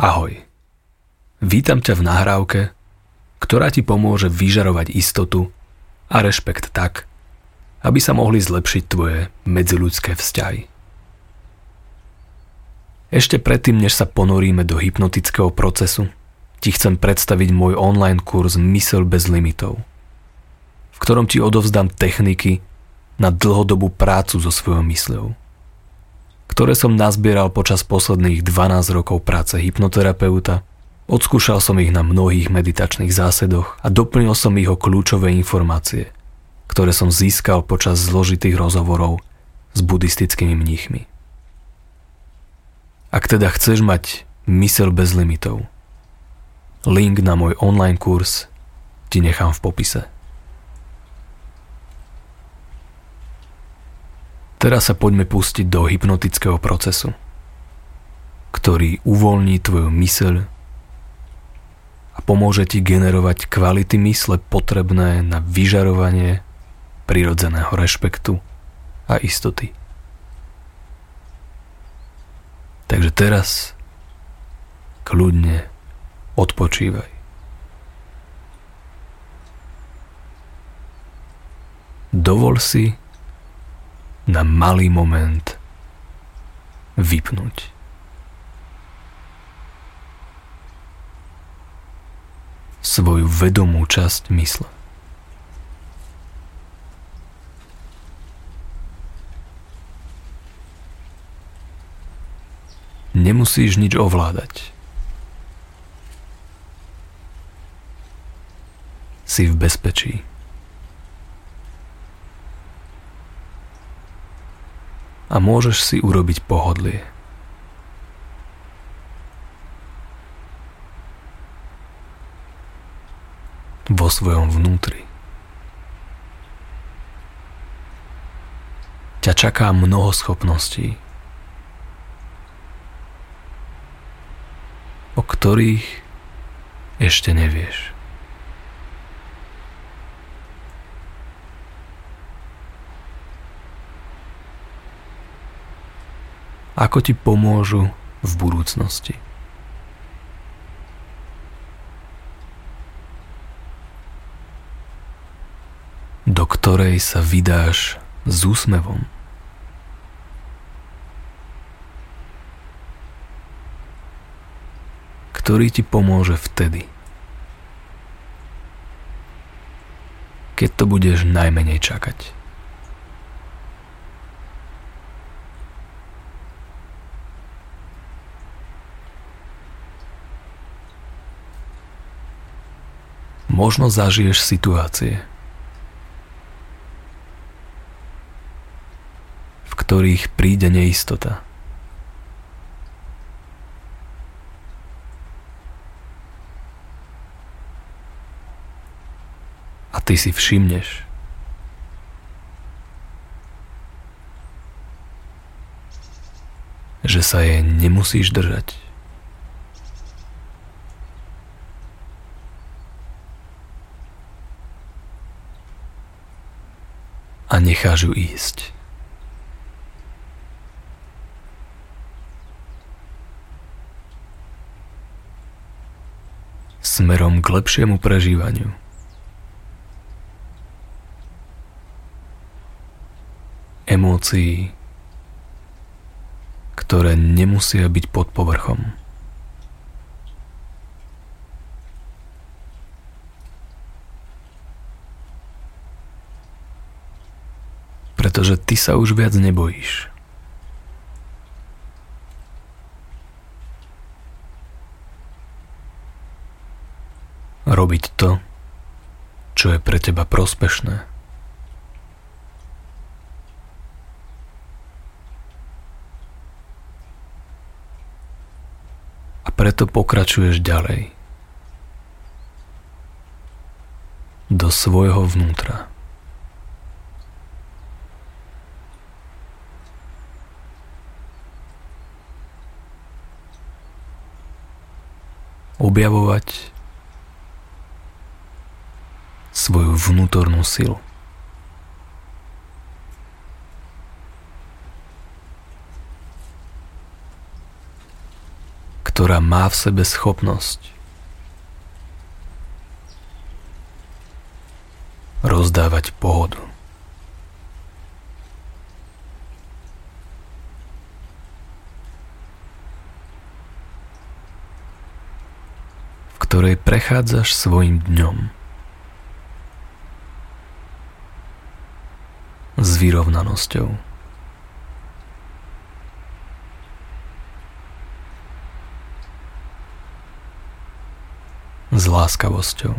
Ahoj. Vítam ťa v nahrávke, ktorá ti pomôže vyžarovať istotu a rešpekt tak, aby sa mohli zlepšiť tvoje medziľudské vzťahy. Ešte predtým, než sa ponoríme do hypnotického procesu, ti chcem predstaviť môj online kurz Mysel bez limitov, v ktorom ti odovzdám techniky na dlhodobú prácu so svojou mysľou ktoré som nazbieral počas posledných 12 rokov práce hypnoterapeuta. Odskúšal som ich na mnohých meditačných zásedoch a doplnil som ich o kľúčové informácie, ktoré som získal počas zložitých rozhovorov s buddhistickými mníchmi. Ak teda chceš mať mysel bez limitov, link na môj online kurz ti nechám v popise. Teraz sa poďme pustiť do hypnotického procesu, ktorý uvoľní tvoju myseľ a pomôže ti generovať kvality mysle potrebné na vyžarovanie prirodzeného rešpektu a istoty. Takže teraz kľudne odpočívaj. Dovol si na malý moment vypnúť. Svoju vedomú časť mysle. Nemusíš nič ovládať. Si v bezpečí. A môžeš si urobiť pohodlie. vo svojom vnútri. Ťa čaká mnoho schopností, o ktorých ešte nevieš. Ako ti pomôžu v budúcnosti. do ktorej sa vydáš s úsmevom. ktorý ti pomôže vtedy, keď to budeš najmenej čakať. Možno zažiješ situácie, v ktorých príde neistota. A ty si všimneš, že sa jej nemusíš držať. A necháš ju ísť. Smerom k lepšiemu prežívaniu. Emócií, ktoré nemusia byť pod povrchom. Pretože ty sa už viac nebojíš. Robiť to, čo je pre teba prospešné. A preto pokračuješ ďalej. Do svojho vnútra. Objavovať svoju vnútornú silu. ktorá má v sebe schopnosť rozdávať pohodu. Ktorej prechádzaš svojim dňom. S vyrovnanosťou. S láskavosťou.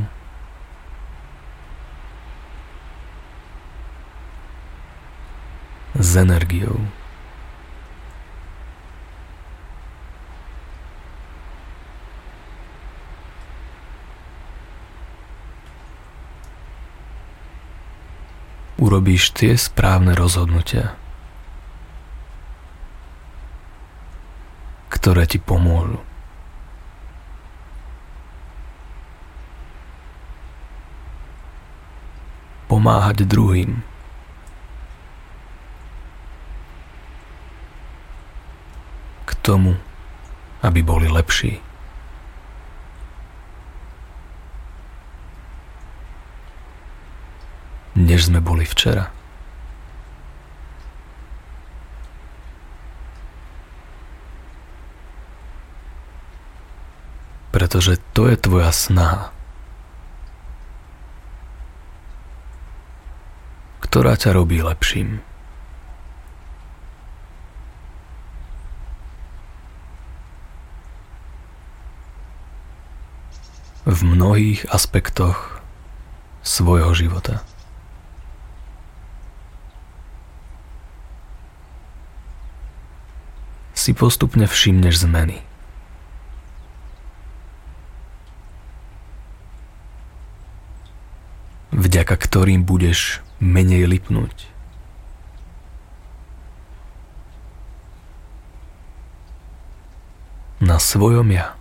s energiou. Urobíš tie správne rozhodnutia, ktoré ti pomôžu. Pomáhať druhým. tomu, aby boli lepší. Než sme boli včera. Pretože to je tvoja snaha. ktorá ťa robí lepším. v mnohých aspektoch svojho života. Si postupne všimneš zmeny. vďaka ktorým budeš menej lipnúť. Na svojom ja.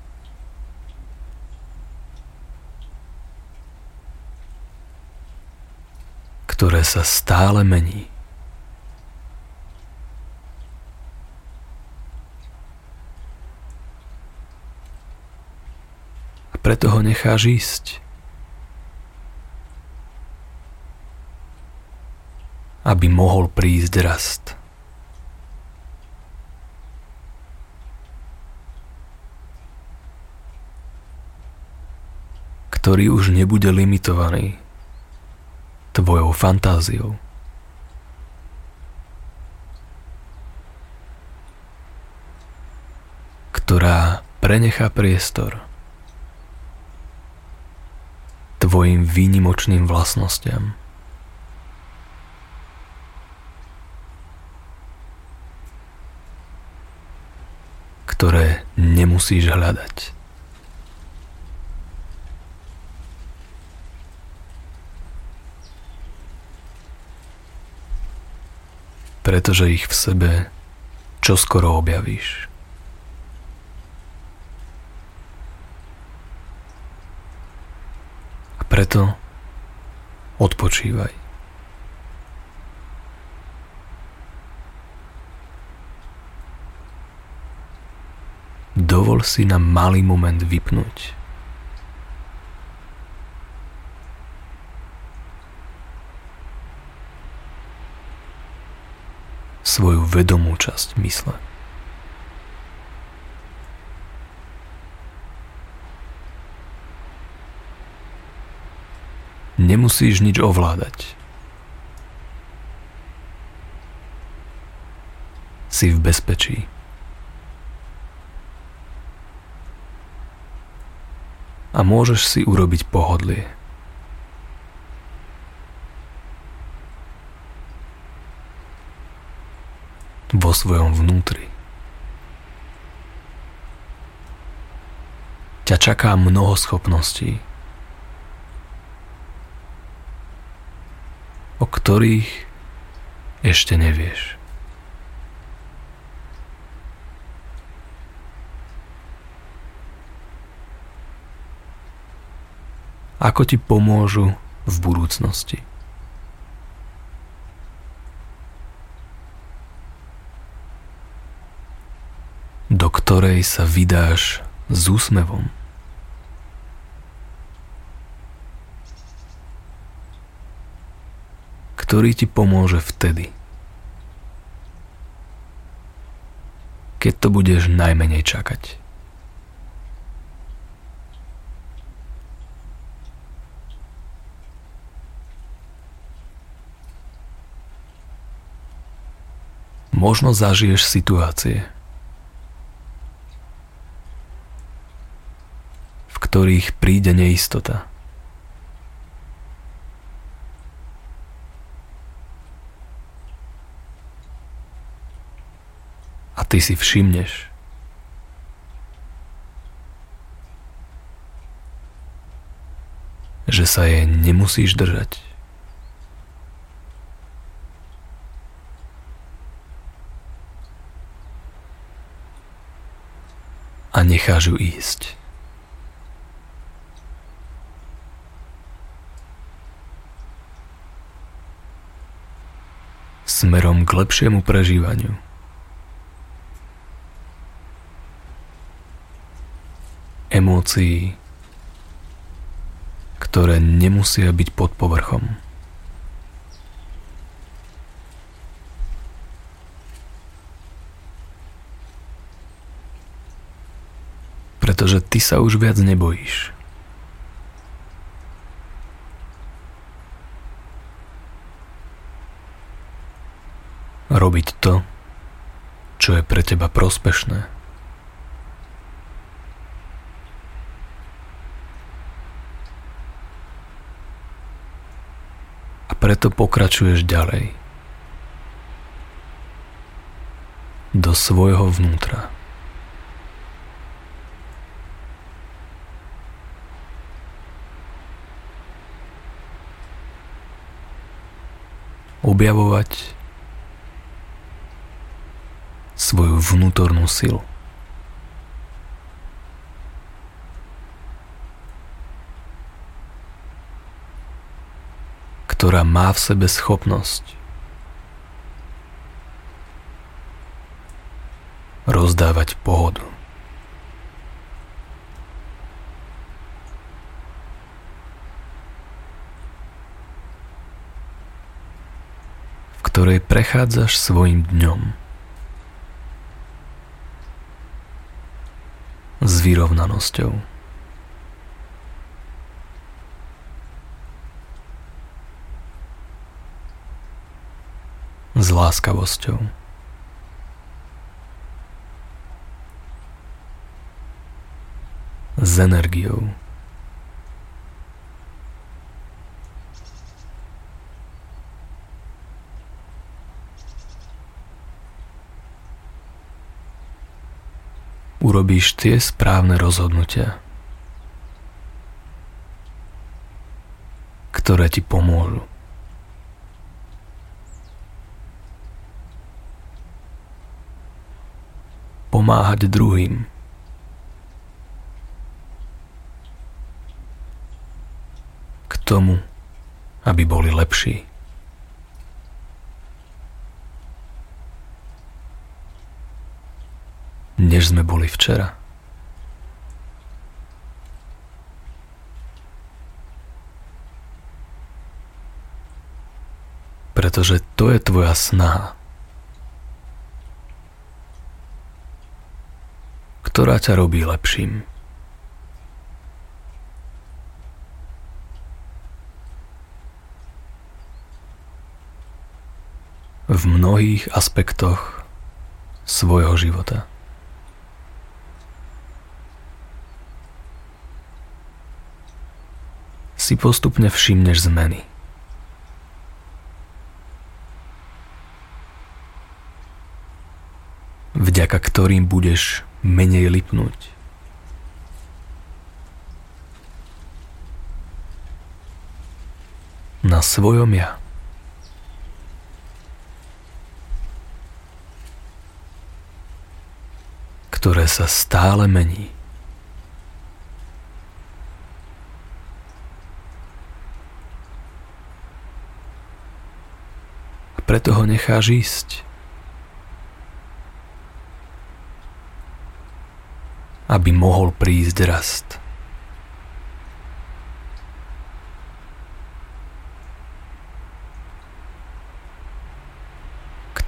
ktoré sa stále mení. Preto ho necháš ísť. Aby mohol prísť rast. ktorý už nebude limitovaný tvojou fantáziou. ktorá prenechá priestor tvojim výnimočným vlastnostiam. ktoré nemusíš hľadať. pretože ich v sebe čoskoro objavíš. Preto odpočívaj. Dovol si na malý moment vypnúť. svoju vedomú časť mysle. Nemusíš nič ovládať. Si v bezpečí. A môžeš si urobiť pohodlie. vo svojom vnútri. Ťa čaká mnoho schopností, ktorých ešte nevieš. Ako ti pomôžu v budúcnosti? do ktorej sa vydáš s úsmevom. Ktorý ti pomôže vtedy, keď to budeš najmenej čakať. Možno zažiješ situácie, v ktorých príde neistota. Ty si všimneš, že sa jej nemusíš držať. a necháš ju ísť. Smerom k lepšiemu prežívaniu. Emócií, ktoré nemusia byť pod povrchom. pretože ty sa už viac nebojíš. Robiť to, čo je pre teba prospešné. Preto pokračuješ ďalej. Do svojho vnútra. objavovať svoju vnútornú silu. Ktorá má v sebe schopnosť rozdávať pohodu. ktorej prechádzaš svojim dňom. S vyrovnanosťou. Láskavosťou. S energiou. urobíš tie správne rozhodnutia, ktoré ti pomôžu. Pomáhať druhým. K tomu, aby boli lepší. než sme boli včera. Pretože to je tvoja snaha, ktorá ťa robí lepším. v mnohých aspektoch svojho života. si postupne všimneš zmeny. Vďaka ktorým budeš menej lipnúť. Na svojom ja. ktoré sa stále mení. preto ho necháš ísť. Aby mohol prísť rast.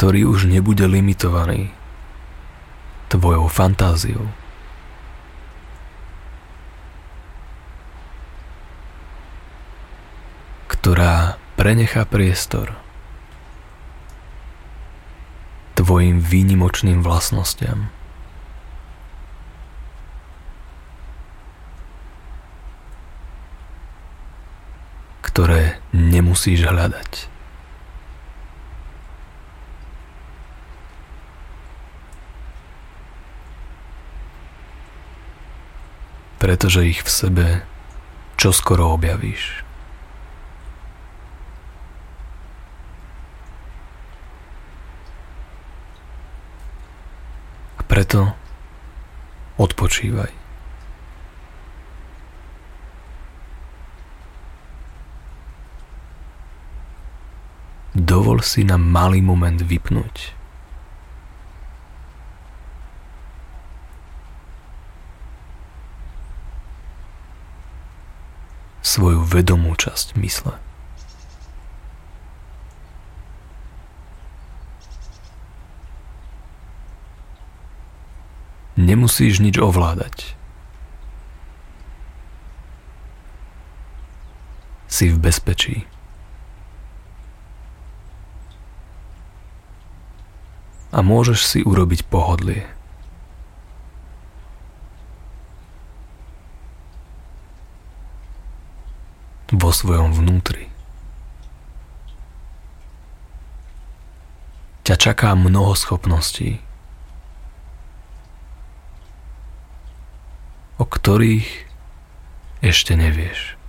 ktorý už nebude limitovaný tvojou fantáziou. ktorá prenechá priestor tvojim výnimočným vlastnostiam. ktoré nemusíš hľadať. Pretože ich v sebe čoskoro objavíš. A preto odpočívaj. Dovol si na malý moment vypnúť. svoju vedomú časť mysle. Nemusíš nič ovládať. Si v bezpečí. A môžeš si urobiť pohodlie. Vo svojom vnútri. Ťa čaká mnoho schopností, o ktorých ešte nevieš.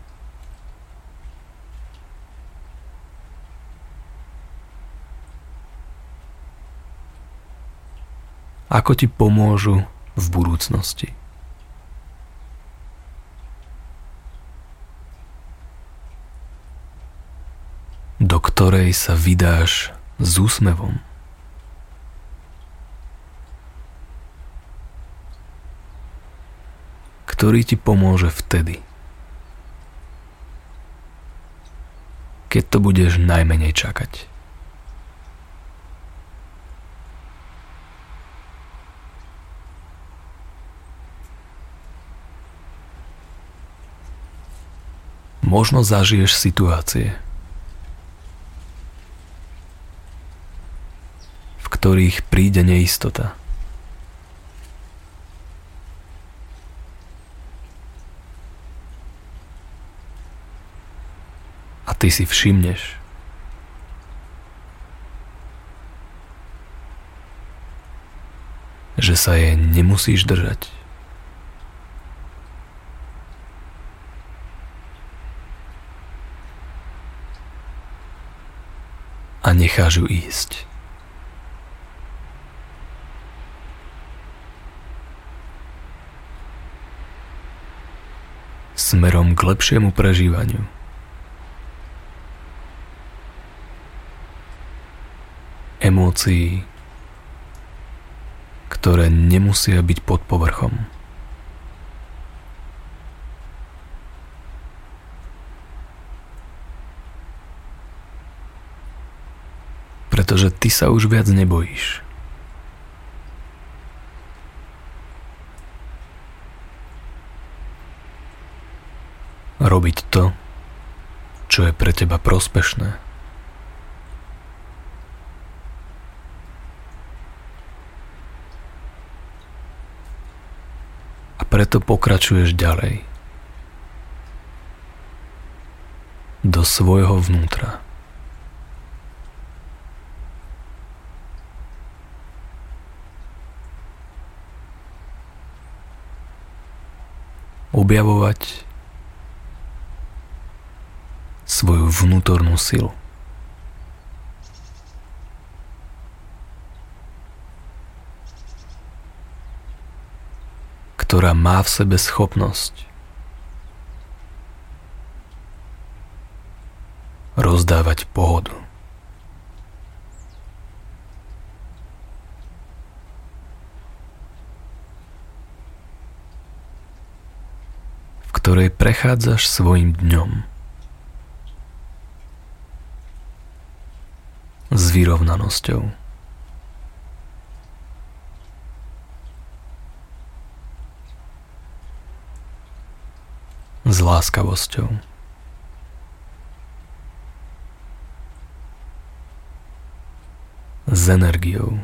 Ako ti pomôžu v budúcnosti. do ktorej sa vydáš s úsmevom. ktorý ti pomôže vtedy, keď to budeš najmenej čakať. Možno zažiješ situácie, v ktorých príde neistota. A ty si všimneš, že sa jej nemusíš držať. A necháš ju ísť. Smerom k lepšiemu prežívaniu. Emócií, ktoré nemusia byť pod povrchom. pretože ty sa už viac nebojíš. Robiť to, čo je pre teba prospešné. A preto pokračuješ ďalej. Do svojho vnútra. Objavovať svoju vnútornú silu. ktorá má v sebe schopnosť rozdávať pohodu. Ktorej prechádzaš svojim dňom. S vyrovnanosťou. S láskavosťou. S energiou.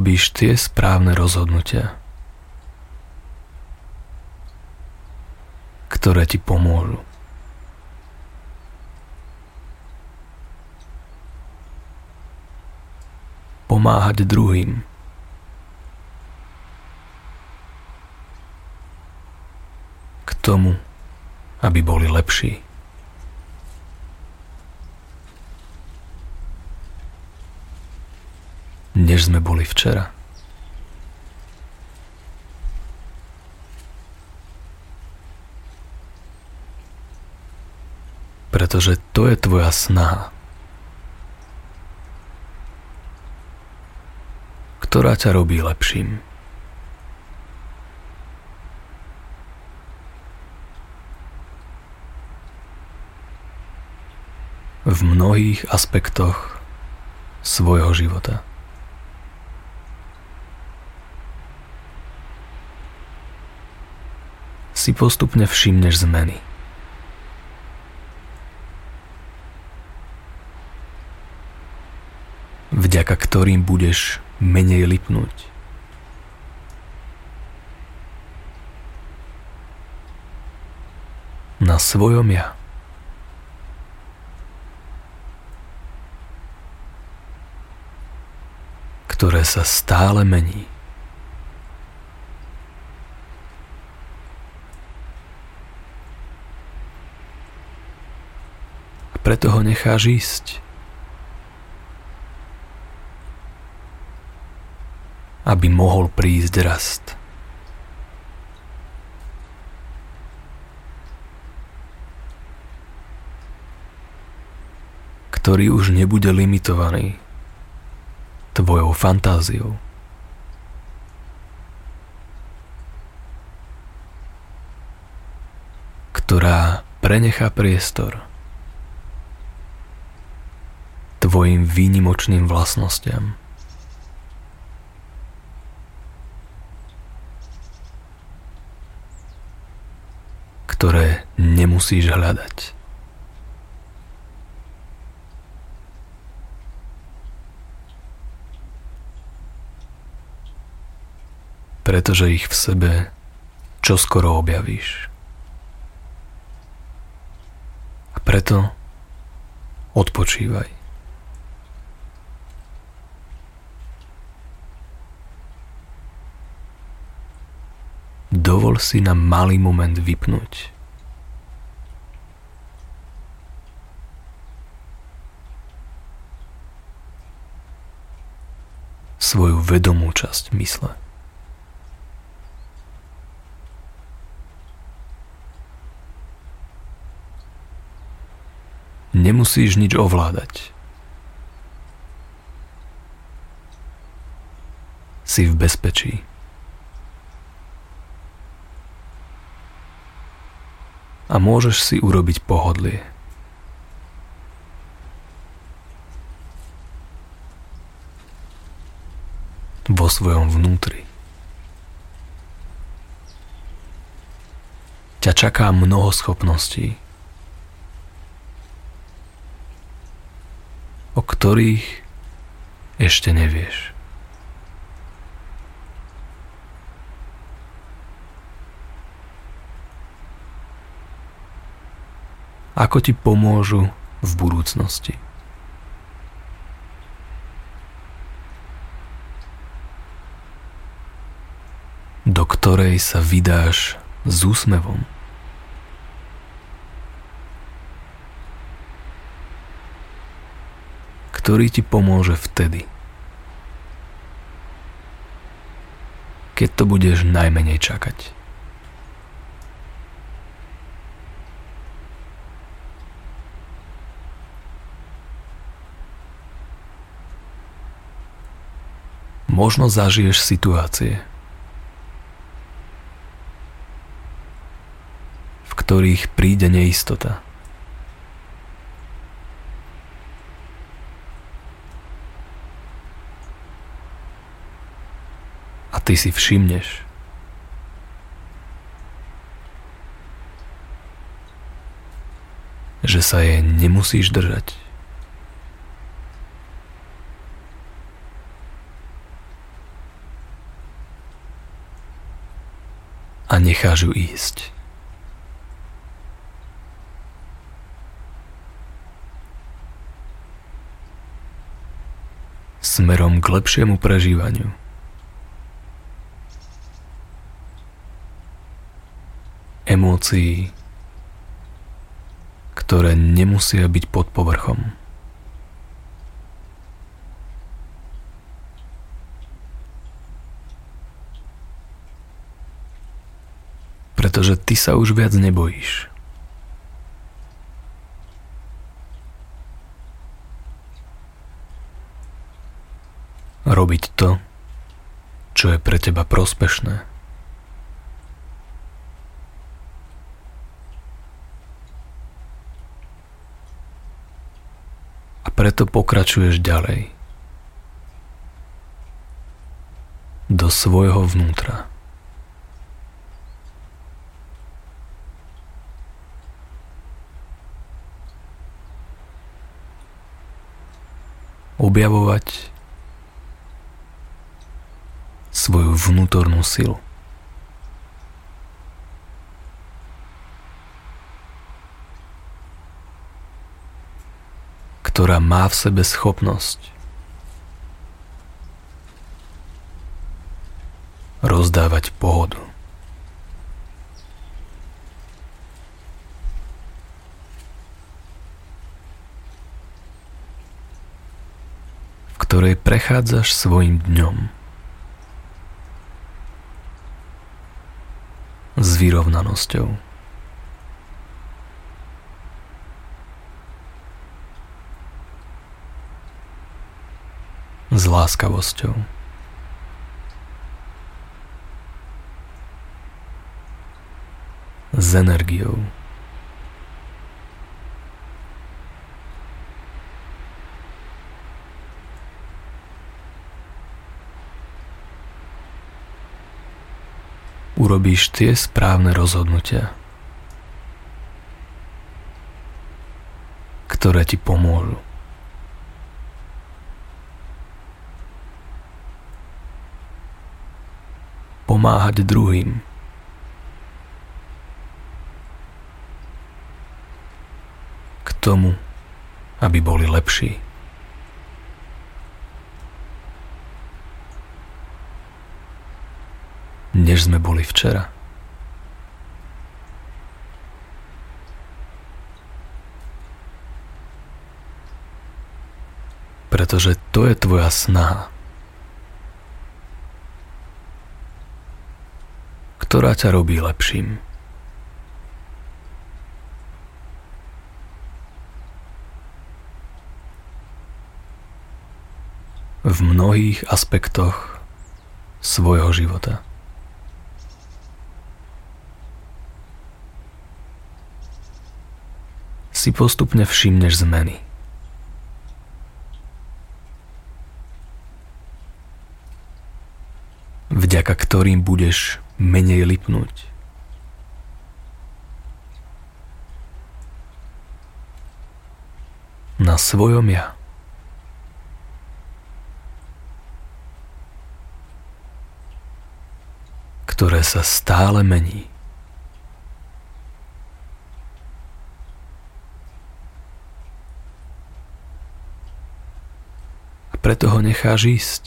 Urobíš tie správne rozhodnutia, ktoré ti pomôžu. Pomáhať druhým. K tomu, aby boli lepší. Než sme boli včera. Pretože to je tvoja snaha, ktorá ťa robí lepším. v mnohých aspektoch svojho života. Si postupne všimneš zmeny. Vďaka ktorým budeš menej lipnúť. Na svojom ja. ktoré sa stále mení. Preto ho necháš ísť. Aby mohol prísť rast. ktorý už nebude limitovaný tvojou fantáziou. ktorá prenechá priestor tvojim výnimočným vlastnostiam. ktoré nemusíš hľadať. Pretože ich v sebe čoskoro objavíš. A preto odpočívaj. dovol si na malý moment vypnúť. svoju vedomú časť mysle. Nemusíš nič ovládať. Si v bezpečí. A môžeš si urobiť pohodlie. Vo svojom vnútri. Ťa čaká mnoho schopností, o ktorých ešte nevieš. Ako ti pomôžu v budúcnosti. do ktorej sa vydáš s úsmevom. ktorý ti pomôže vtedy, keď to budeš najmenej čakať. Možno zažiješ situácie, v ktorých príde neistota. A ty si všimneš, že sa jej nemusíš držať. A necháš ju ísť. Smerom k lepšiemu prežívaniu. Emócií, ktoré nemusia byť pod povrchom. Pretože ty sa už viac nebojíš. Robiť to, čo je pre teba prospešné. preto pokračuješ ďalej. Do svojho vnútra. Objavovať svoju vnútornú silu. ktorá má v sebe schopnosť rozdávať pohodu. Ktorej prechádzaš svojim dňom s vyrovnanosťou. s láskavosťou. S energiou. Urobíš tie správne rozhodnutia, ktoré ti pomôžu. pomáhať druhým. K tomu, aby boli lepší. Než sme boli včera. Pretože to je tvoja snaha. ktorá ťa robí lepším. V mnohých aspektoch svojho života. Si postupne všimneš zmeny. vďaka ktorým budeš menej lipnúť. Na svojom ja. ktoré sa stále mení. Preto ho necháš ísť.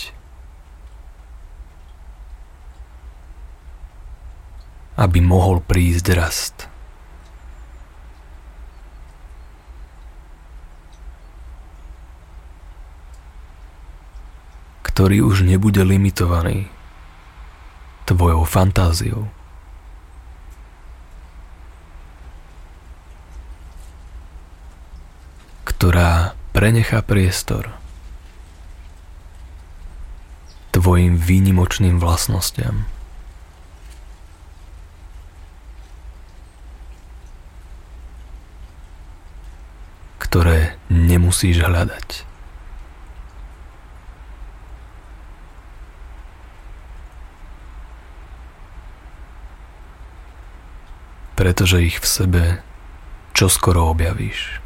aby mohol prísť rast. ktorý už nebude limitovaný tvojou fantáziou. ktorá prenechá priestor tvojim výnimočným vlastnostiam. ktoré nemusíš hľadať. Pretože ich v sebe čoskoro objavíš.